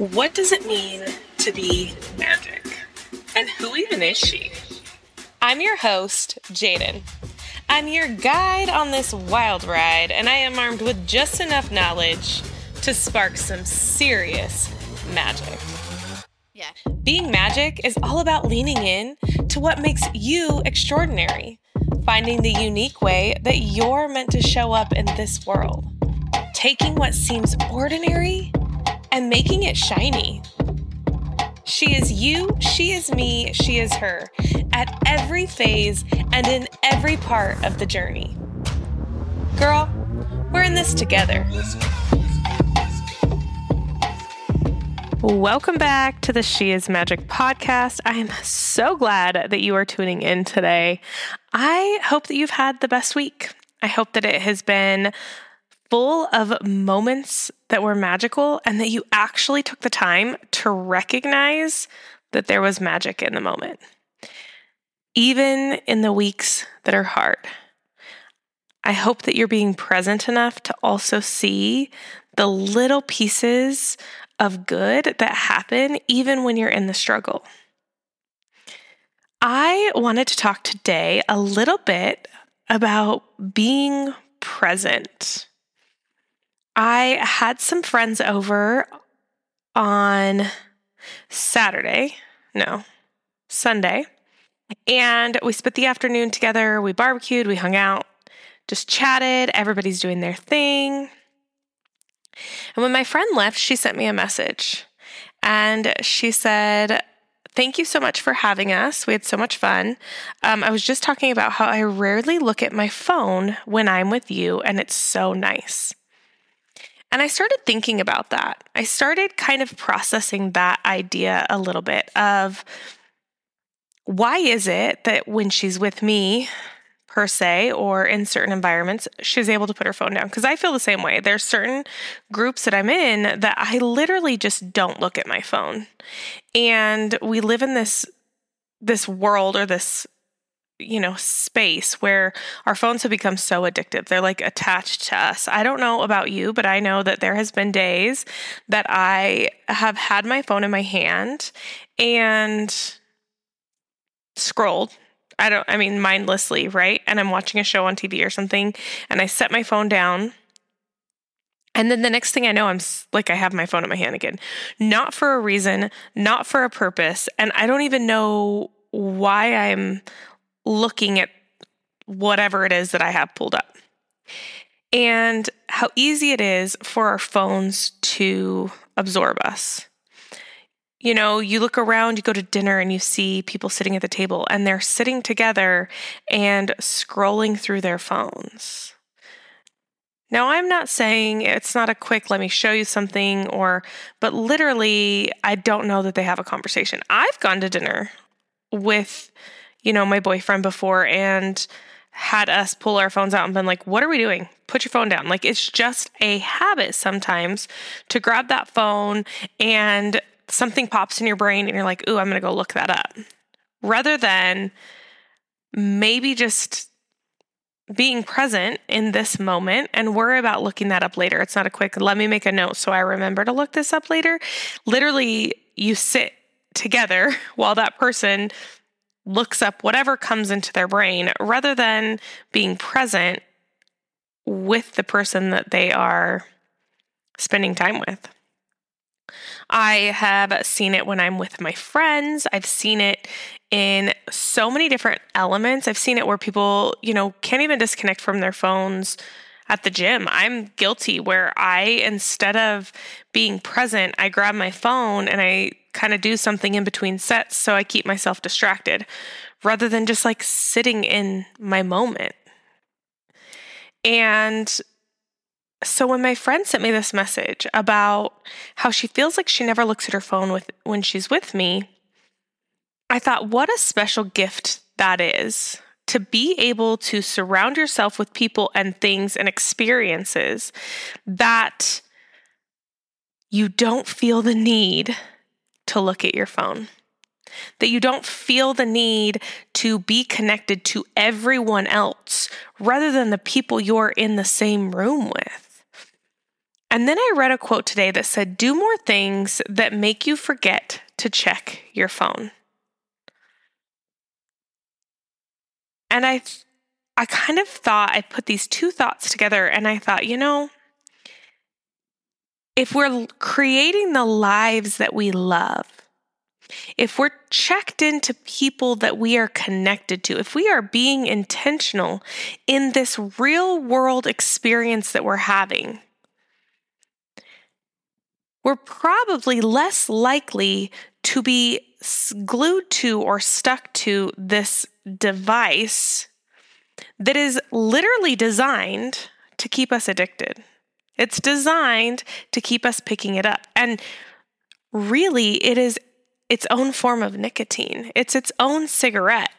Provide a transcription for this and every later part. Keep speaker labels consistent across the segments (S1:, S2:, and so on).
S1: What does it mean to be magic? And who even is she?
S2: I'm your host, Jadyn. I'm your guide on this wild ride, and I am armed with just enough knowledge to spark some serious magic.
S3: Yeah.
S2: Being magic is all about leaning in to what makes you extraordinary, finding the unique way that you're meant to show up in this world, taking what seems ordinary and making it shiny. She is you, she is me, she is her, at every phase and in every part of the journey. Girl, we're in this together. Welcome back to the She is Magic podcast. I am so glad that you are tuning in today. I hope that you've had the best week. I hope that it has been full of moments that were magical and that you actually took the time to recognize that there was magic in the moment, even in the weeks that are hard. I hope that you're being present enough to also see the little pieces of good that happen even when you're in the struggle. I wanted to talk today a little bit about being present. I had some friends over on Saturday, no, Sunday, and we spent the afternoon together. We barbecued, we hung out, just chatted. Everybody's doing their thing. And when my friend left, she sent me a message and she said, Thank you so much for having us. We had so much fun. Um, I was just talking about how I rarely look at my phone when I'm with you, and it's so nice. And I started thinking about that. I started kind of processing that idea a little bit of why is it that when she's with me, per se, or in certain environments, she's able to put her phone down? Because I feel the same way. There's certain groups that I'm in that I literally just don't look at my phone. And we live in this this world or this you know space where our phones have become so addictive they're like attached to us i don't know about you but i know that there has been days that i have had my phone in my hand and scrolled i don't i mean mindlessly right and i'm watching a show on tv or something and i set my phone down and then the next thing I know, I'm like, I have my phone in my hand again. Not for a reason, not for a purpose. And I don't even know why I'm looking at whatever it is that I have pulled up. And how easy it is for our phones to absorb us. You know, you look around, you go to dinner and you see people sitting at the table and they're sitting together and scrolling through their phones. Now, I'm not saying it's not a quick, let me show you something, or, but literally, I don't know that they have a conversation. I've gone to dinner with you know, my boyfriend before and had us pull our phones out and been like, what are we doing? Put your phone down. Like, it's just a habit sometimes to grab that phone and something pops in your brain and you're like, ooh, I'm going to go look that up. Rather than maybe just being present in this moment and worry about looking that up later. It's not a quick, let me make a note so I remember to look this up later. Literally, you sit together while that person looks up whatever comes into their brain rather than being present with the person that they are spending time with. I have seen it when I'm with my friends. I've seen it in so many different elements. I've seen it where people, you know, can't even disconnect from their phones at the gym. I'm guilty where I, instead of being present, I grab my phone and I kind of do something in between sets so I keep myself distracted rather than just like sitting in my moment. And so when my friend sent me this message about how she feels like she never looks at her phone with when she's with me, I thought what a special gift that is to be able to surround yourself with people and things and experiences that you don't feel the need to look at your phone. That you don't feel the need to be connected to everyone else rather than the people you're in the same room with. And then I read a quote today that said, Do more things that make you forget to check your phone. And I, I kind of thought, I put these two thoughts together and I thought, you know, if we're creating the lives that we love, if we're checked into people that we are connected to, if we are being intentional in this real world experience that we're having, we're probably less likely to be glued to or stuck to this device that is literally designed to keep us addicted. It's designed to keep us picking it up. And really, it is its own form of nicotine, it's its own cigarette.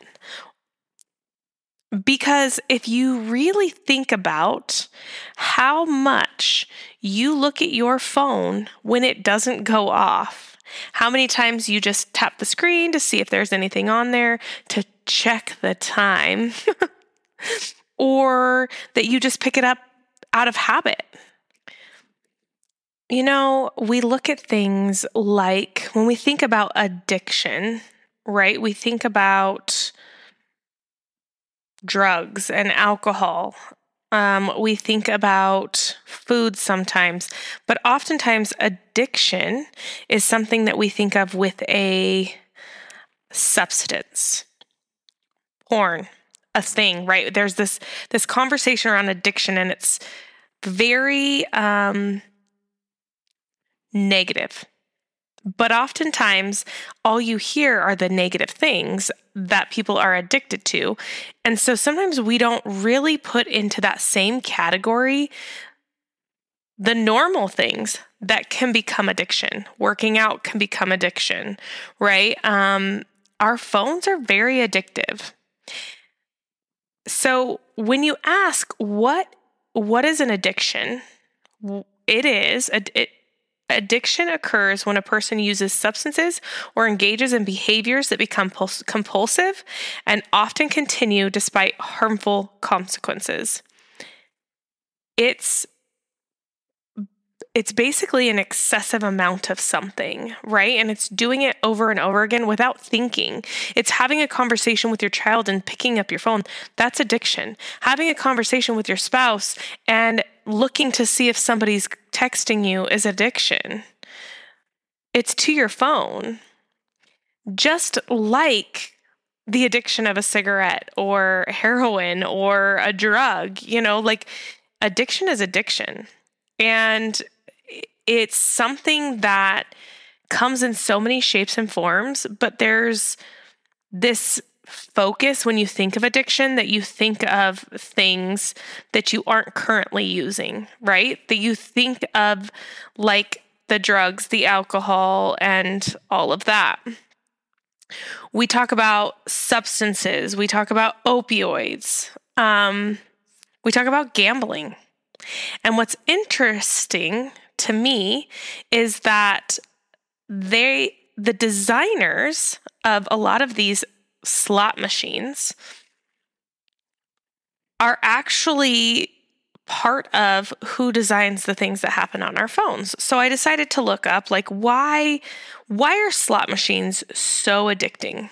S2: Because if you really think about how much you look at your phone when it doesn't go off, how many times you just tap the screen to see if there's anything on there, to check the time, or that you just pick it up out of habit. You know, we look at things like when we think about addiction, right? We think about drugs and alcohol. Um, we think about food sometimes, but oftentimes addiction is something that we think of with a substance. Porn, a thing, right? There's this this conversation around addiction, and it's very um, negative. But oftentimes, all you hear are the negative things that people are addicted to. And so sometimes we don't really put into that same category the normal things that can become addiction. Working out can become addiction, right? Um, our phones are very addictive. So when you ask what what is an addiction, it is it, Addiction occurs when a person uses substances or engages in behaviors that become compulsive and often continue despite harmful consequences. It's it's basically an excessive amount of something, right? And it's doing it over and over again without thinking. It's having a conversation with your child and picking up your phone. That's addiction. Having a conversation with your spouse and looking to see if somebody's texting you is addiction. It's to your phone. Just like the addiction of a cigarette or heroin or a drug, you know, like addiction is addiction. And it's something that comes in so many shapes and forms, but there's this focus when you think of addiction that you think of things that you aren't currently using, right? That you think of like the drugs, the alcohol, and all of that. We talk about substances, we talk about opioids, um, we talk about gambling. And what's interesting to me is that they, the designers of a lot of these slot machines are actually part of who designs the things that happen on our phones. So I decided to look up like why why are slot machines so addicting?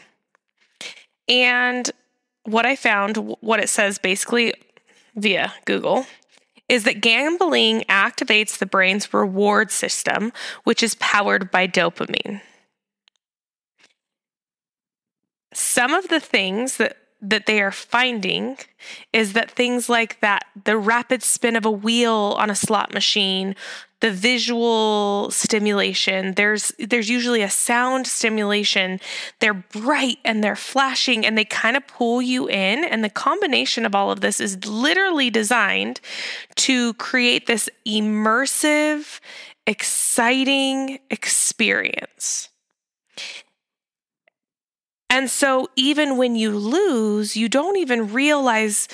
S2: And what I found what it says basically via Google is that gambling activates the brain's reward system which is powered by dopamine some of the things that that they are finding is that things like that the rapid spin of a wheel on a slot machine the visual stimulation there's there's usually a sound stimulation. They're bright and they're flashing and they kind of pull you in. And the combination of all of this is literally designed to create this immersive exciting experience and so even when you lose, you don't even realize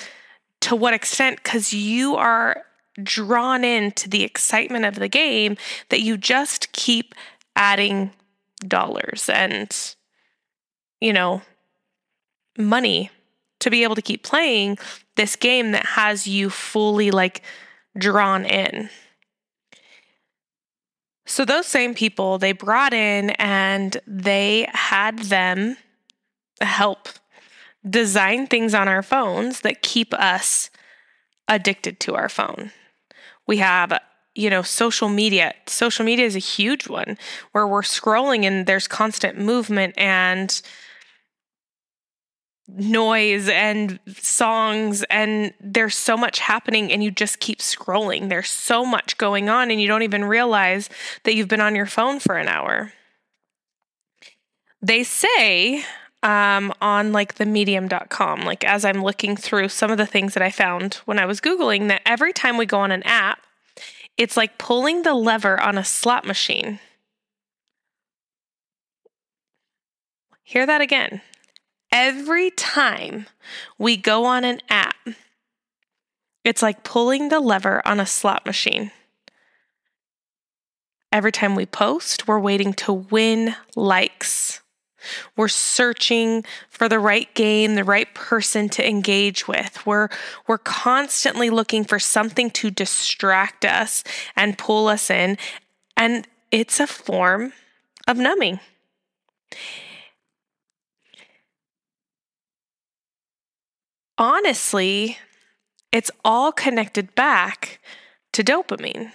S2: to what extent because you are drawn into the excitement of the game that you just keep adding dollars and you know money to be able to keep playing this game that has you fully like drawn in. So those same people they brought in and they had them help design things on our phones that keep us addicted to our phone. We have you know, social media. Social media is a huge one where we're scrolling and there's constant movement and noise and songs and there's so much happening and you just keep scrolling. There's so much going on and you don't even realize that you've been on your phone for an hour. They say um, on like the medium.com, like as I'm looking through some of the things that I found when I was Googling, that every time we go on an app, it's like pulling the lever on a slot machine. Hear that again every time we go on an app, it's like pulling the lever on a slot machine. Every time we post, we're waiting to win likes. We're searching for the right game, the right person to engage with. We're, we're constantly looking for something to distract us and pull us in. And it's a form of numbing. honestly, it's all connected back to dopamine.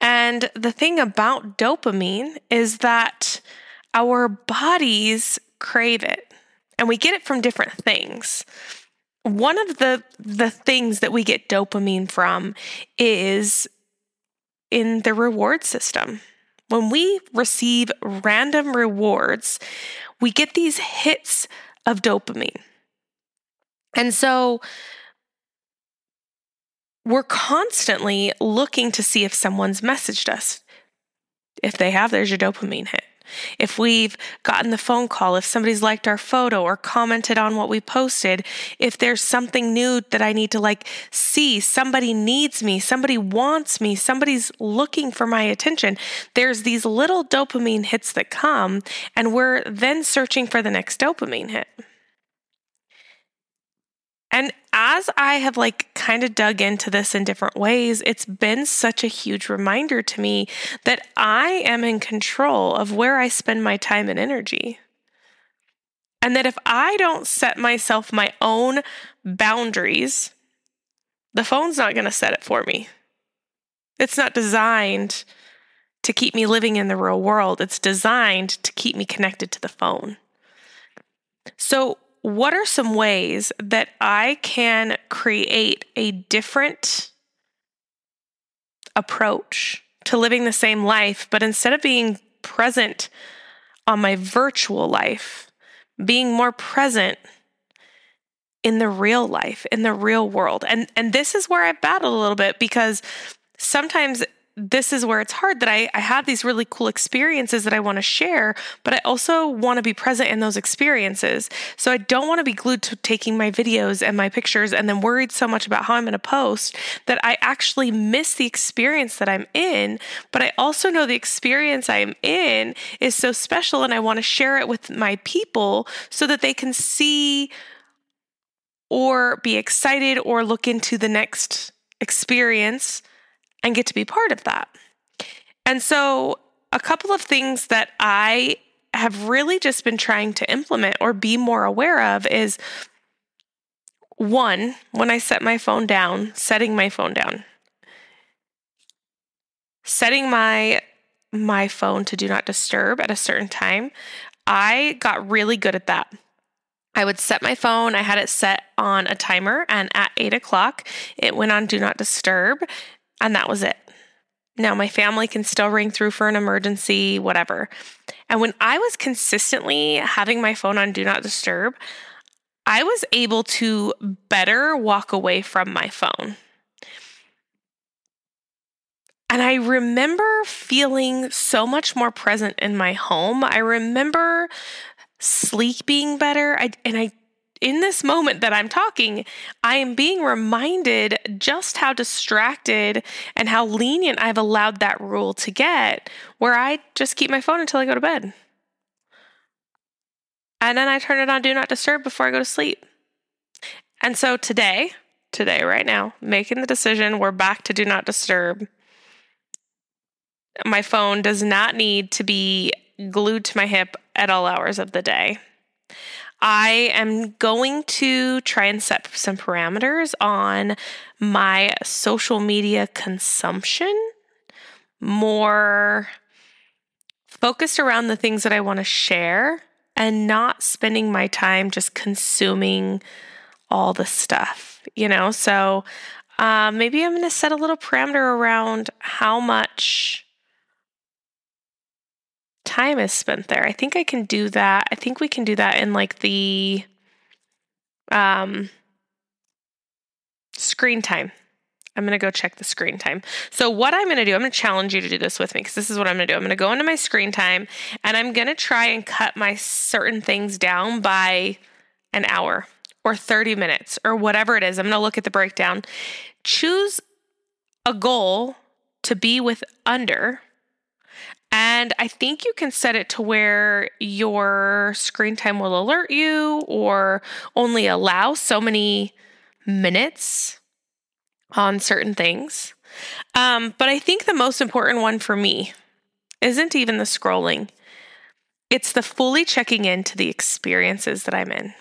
S2: And the thing about dopamine is that our bodies crave it and we get it from different things. One of the the things that we get dopamine from is in the reward system. When we receive random rewards, we get these hits of dopamine. And so we're constantly looking to see if someone's messaged us. If they have, there's your dopamine hit. If we've gotten the phone call, if somebody's liked our photo or commented on what we posted, if there's something new that I need to like see, somebody needs me, somebody wants me, somebody's looking for my attention, there's these little dopamine hits that come, and we're then searching for the next dopamine hit. And as I have like kind of dug into this in different ways, it's been such a huge reminder to me that I am in control of where I spend my time and energy. And that if I don't set myself my own boundaries, the phone's not going to set it for me. It's not designed to keep me living in the real world, it's designed to keep me connected to the phone. So, what are some ways that I can create a different approach to living the same life, but instead of being present on my virtual life, being more present in the real life, in the real world. And and this is where I battle a little bit because sometimes this is where it's hard that I, I have these really cool experiences that I want to share, but I also want to be present in those experiences. So I don't want to be glued to taking my videos and my pictures and then worried so much about how I'm going to post that I actually miss the experience that I'm in. But I also know the experience I'm in is so special and I want to share it with my people so that they can see or be excited or look into the next experience and get to be part of that. And so, a couple of things that I have really just been trying to implement or be more aware of is one, when I set my phone down, setting my phone down. Setting my my phone to do not disturb at a certain time. I got really good at that. I would set my phone, I had it set on a timer, and at eight o'clock, it went on do not disturb. And that was it. Now, my family can still ring through for an emergency, whatever. And when I was consistently having my phone on Do Not Disturb, I was able to better walk away from my phone. And I remember feeling so much more present in my home. I remember sleeping better. I, and I in this moment that I'm talking, I am being reminded just how distracted and how lenient I've allowed that rule to get, where I just keep my phone until I go to bed. And then I turn it on Do Not Disturb before I go to sleep. And so today, today, right now, making the decision, we're back to Do Not Disturb. My phone does not need to be glued to my hip at all hours of the day. I am going to try and set some parameters on my social media consumption, more focused around the things that I want to share and not spending my time just consuming all the stuff, you know? So uh, maybe I'm going to set a little parameter around how much time is spent there. I think I can do that. I think we can do that in like the um screen time. I'm going to go check the screen time. So, what I'm going to do, I'm going to challenge you to do this with me because this is what I'm going to do. I'm going to go into my screen time and I'm going to try and cut my certain things down by an hour or 30 minutes or whatever it is. I'm going to look at the breakdown. Choose a goal to be with under and I think you can set it to where your screen time will alert you or only allow so many minutes on certain things. Um, but I think the most important one for me isn't even the scrolling, it's the fully checking into the experiences that I'm in.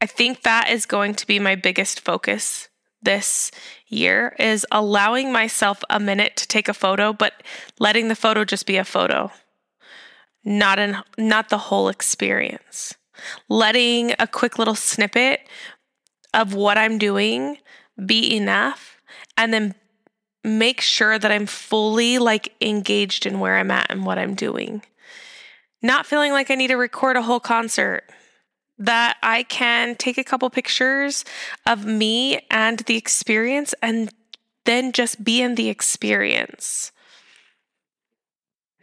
S2: I think that is going to be my biggest focus this year is allowing myself a minute to take a photo, but letting the photo just be a photo, not an not the whole experience. Letting a quick little snippet of what I'm doing be enough and then make sure that I'm fully like engaged in where I'm at and what I'm doing. Not feeling like I need to record a whole concert that I can take a couple pictures of me and the experience and then just be in the experience.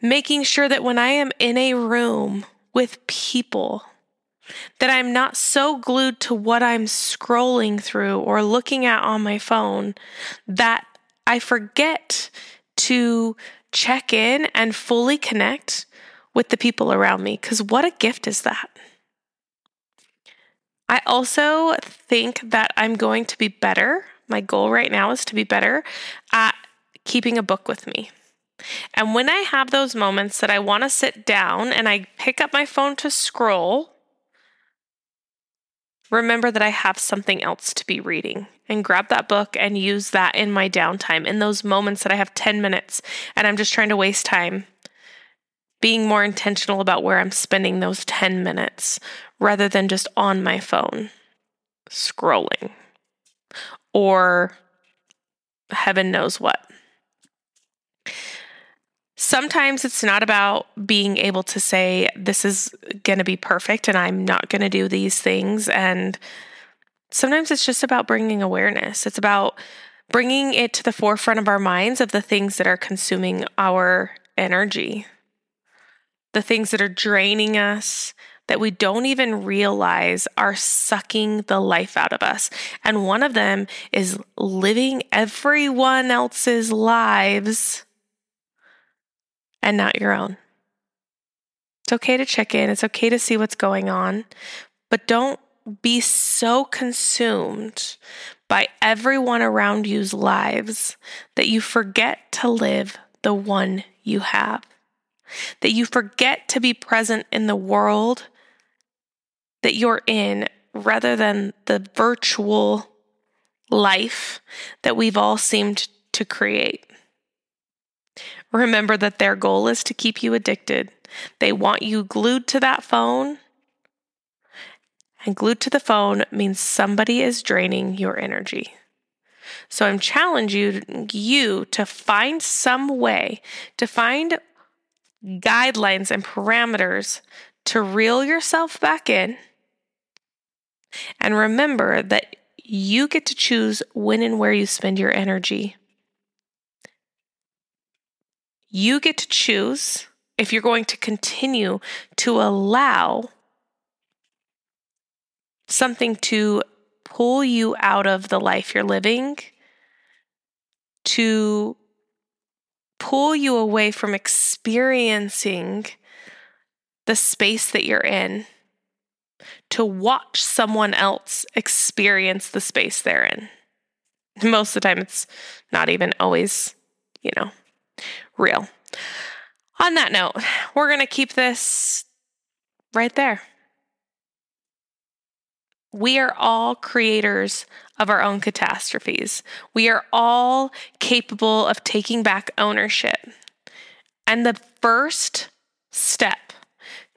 S2: Making sure that when I am in a room with people, that I'm not so glued to what I'm scrolling through or looking at on my phone that I forget to check in and fully connect with the people around me. Because what a gift is that! I also think that I'm going to be better. My goal right now is to be better at keeping a book with me. And when I have those moments that I want to sit down and I pick up my phone to scroll, remember that I have something else to be reading and grab that book and use that in my downtime in those moments that I have 10 minutes and I'm just trying to waste time being more intentional about where I'm spending those 10 minutes rather than just on my phone scrolling or heaven knows what. Sometimes it's not about being able to say, this is going to be perfect and I'm not going to do these things. And sometimes it's just about bringing awareness. It's about bringing it to the forefront of our minds of the things that are consuming our energy the things that are draining us, that we don't even realize are sucking the life out of us. And one of them is living everyone else's lives and not your own. It's okay to check in, it's okay to see what's going on, but don't be so consumed by everyone around you's lives that you forget to live the one you have that you forget to be present in the world that you're in rather than the virtual life that we've all seemed to create. Remember that their goal is to keep you addicted. They want you glued to that phone. And glued to the phone means somebody is draining your energy. So I'm challenging you to find some way to find guidelines and parameters to reel yourself back in. And remember that you get to choose when and where you spend your energy. You get to choose if you're going to continue to allow something to pull you out of the life you're living, to pull you away from experiencing the space that you're in to watch someone else experience the space they're in. Most of the time, it's not even always, you know, real. On that note, we're going to keep this right there. We are all creators of our own catastrophes. We are all capable of taking back ownership. And the first step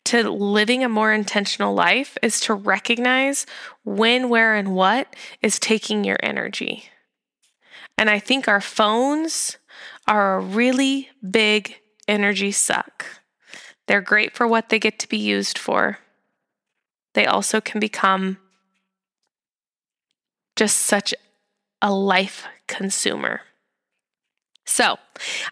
S2: to living a more intentional life is to recognize when, where, and what is taking your energy. And I think our phones are a really big energy suck. They're great for what they get to be used for. They also can become just such a life consumer. So,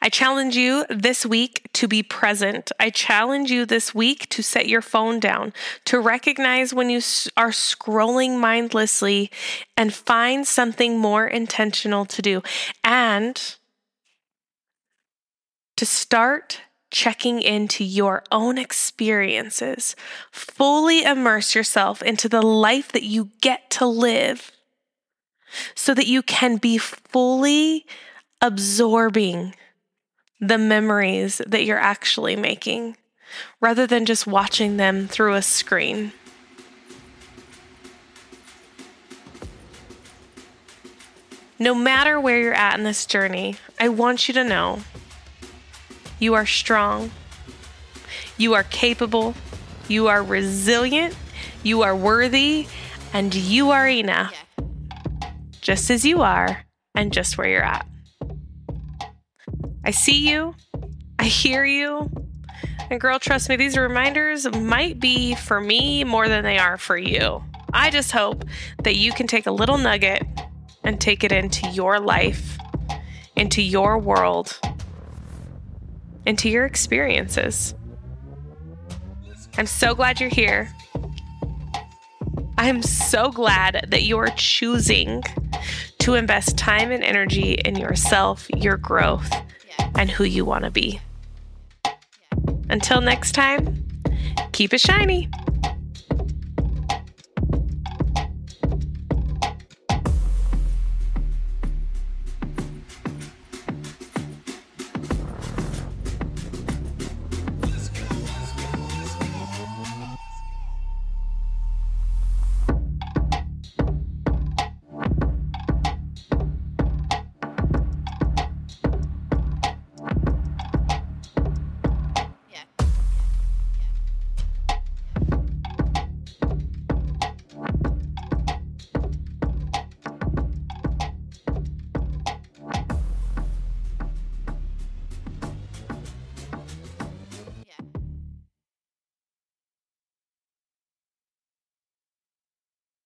S2: I challenge you this week to be present. I challenge you this week to set your phone down, to recognize when you are scrolling mindlessly and find something more intentional to do, and to start checking into your own experiences. Fully immerse yourself into the life that you get to live so that you can be fully absorbing the memories that you're actually making rather than just watching them through a screen. No matter where you're at in this journey, I want you to know you are strong, you are capable, you are resilient, you are worthy, and you are enough, just as you are and just where you're at. I see you, I hear you. And girl, trust me, these reminders might be for me more than they are for you. I just hope that you can take a little nugget and take it into your life, into your world, into your experiences. I'm so glad you're here. I'm so glad that you're choosing to invest time and energy in yourself, your growth, and who you want to be. Until next time, keep it shiny.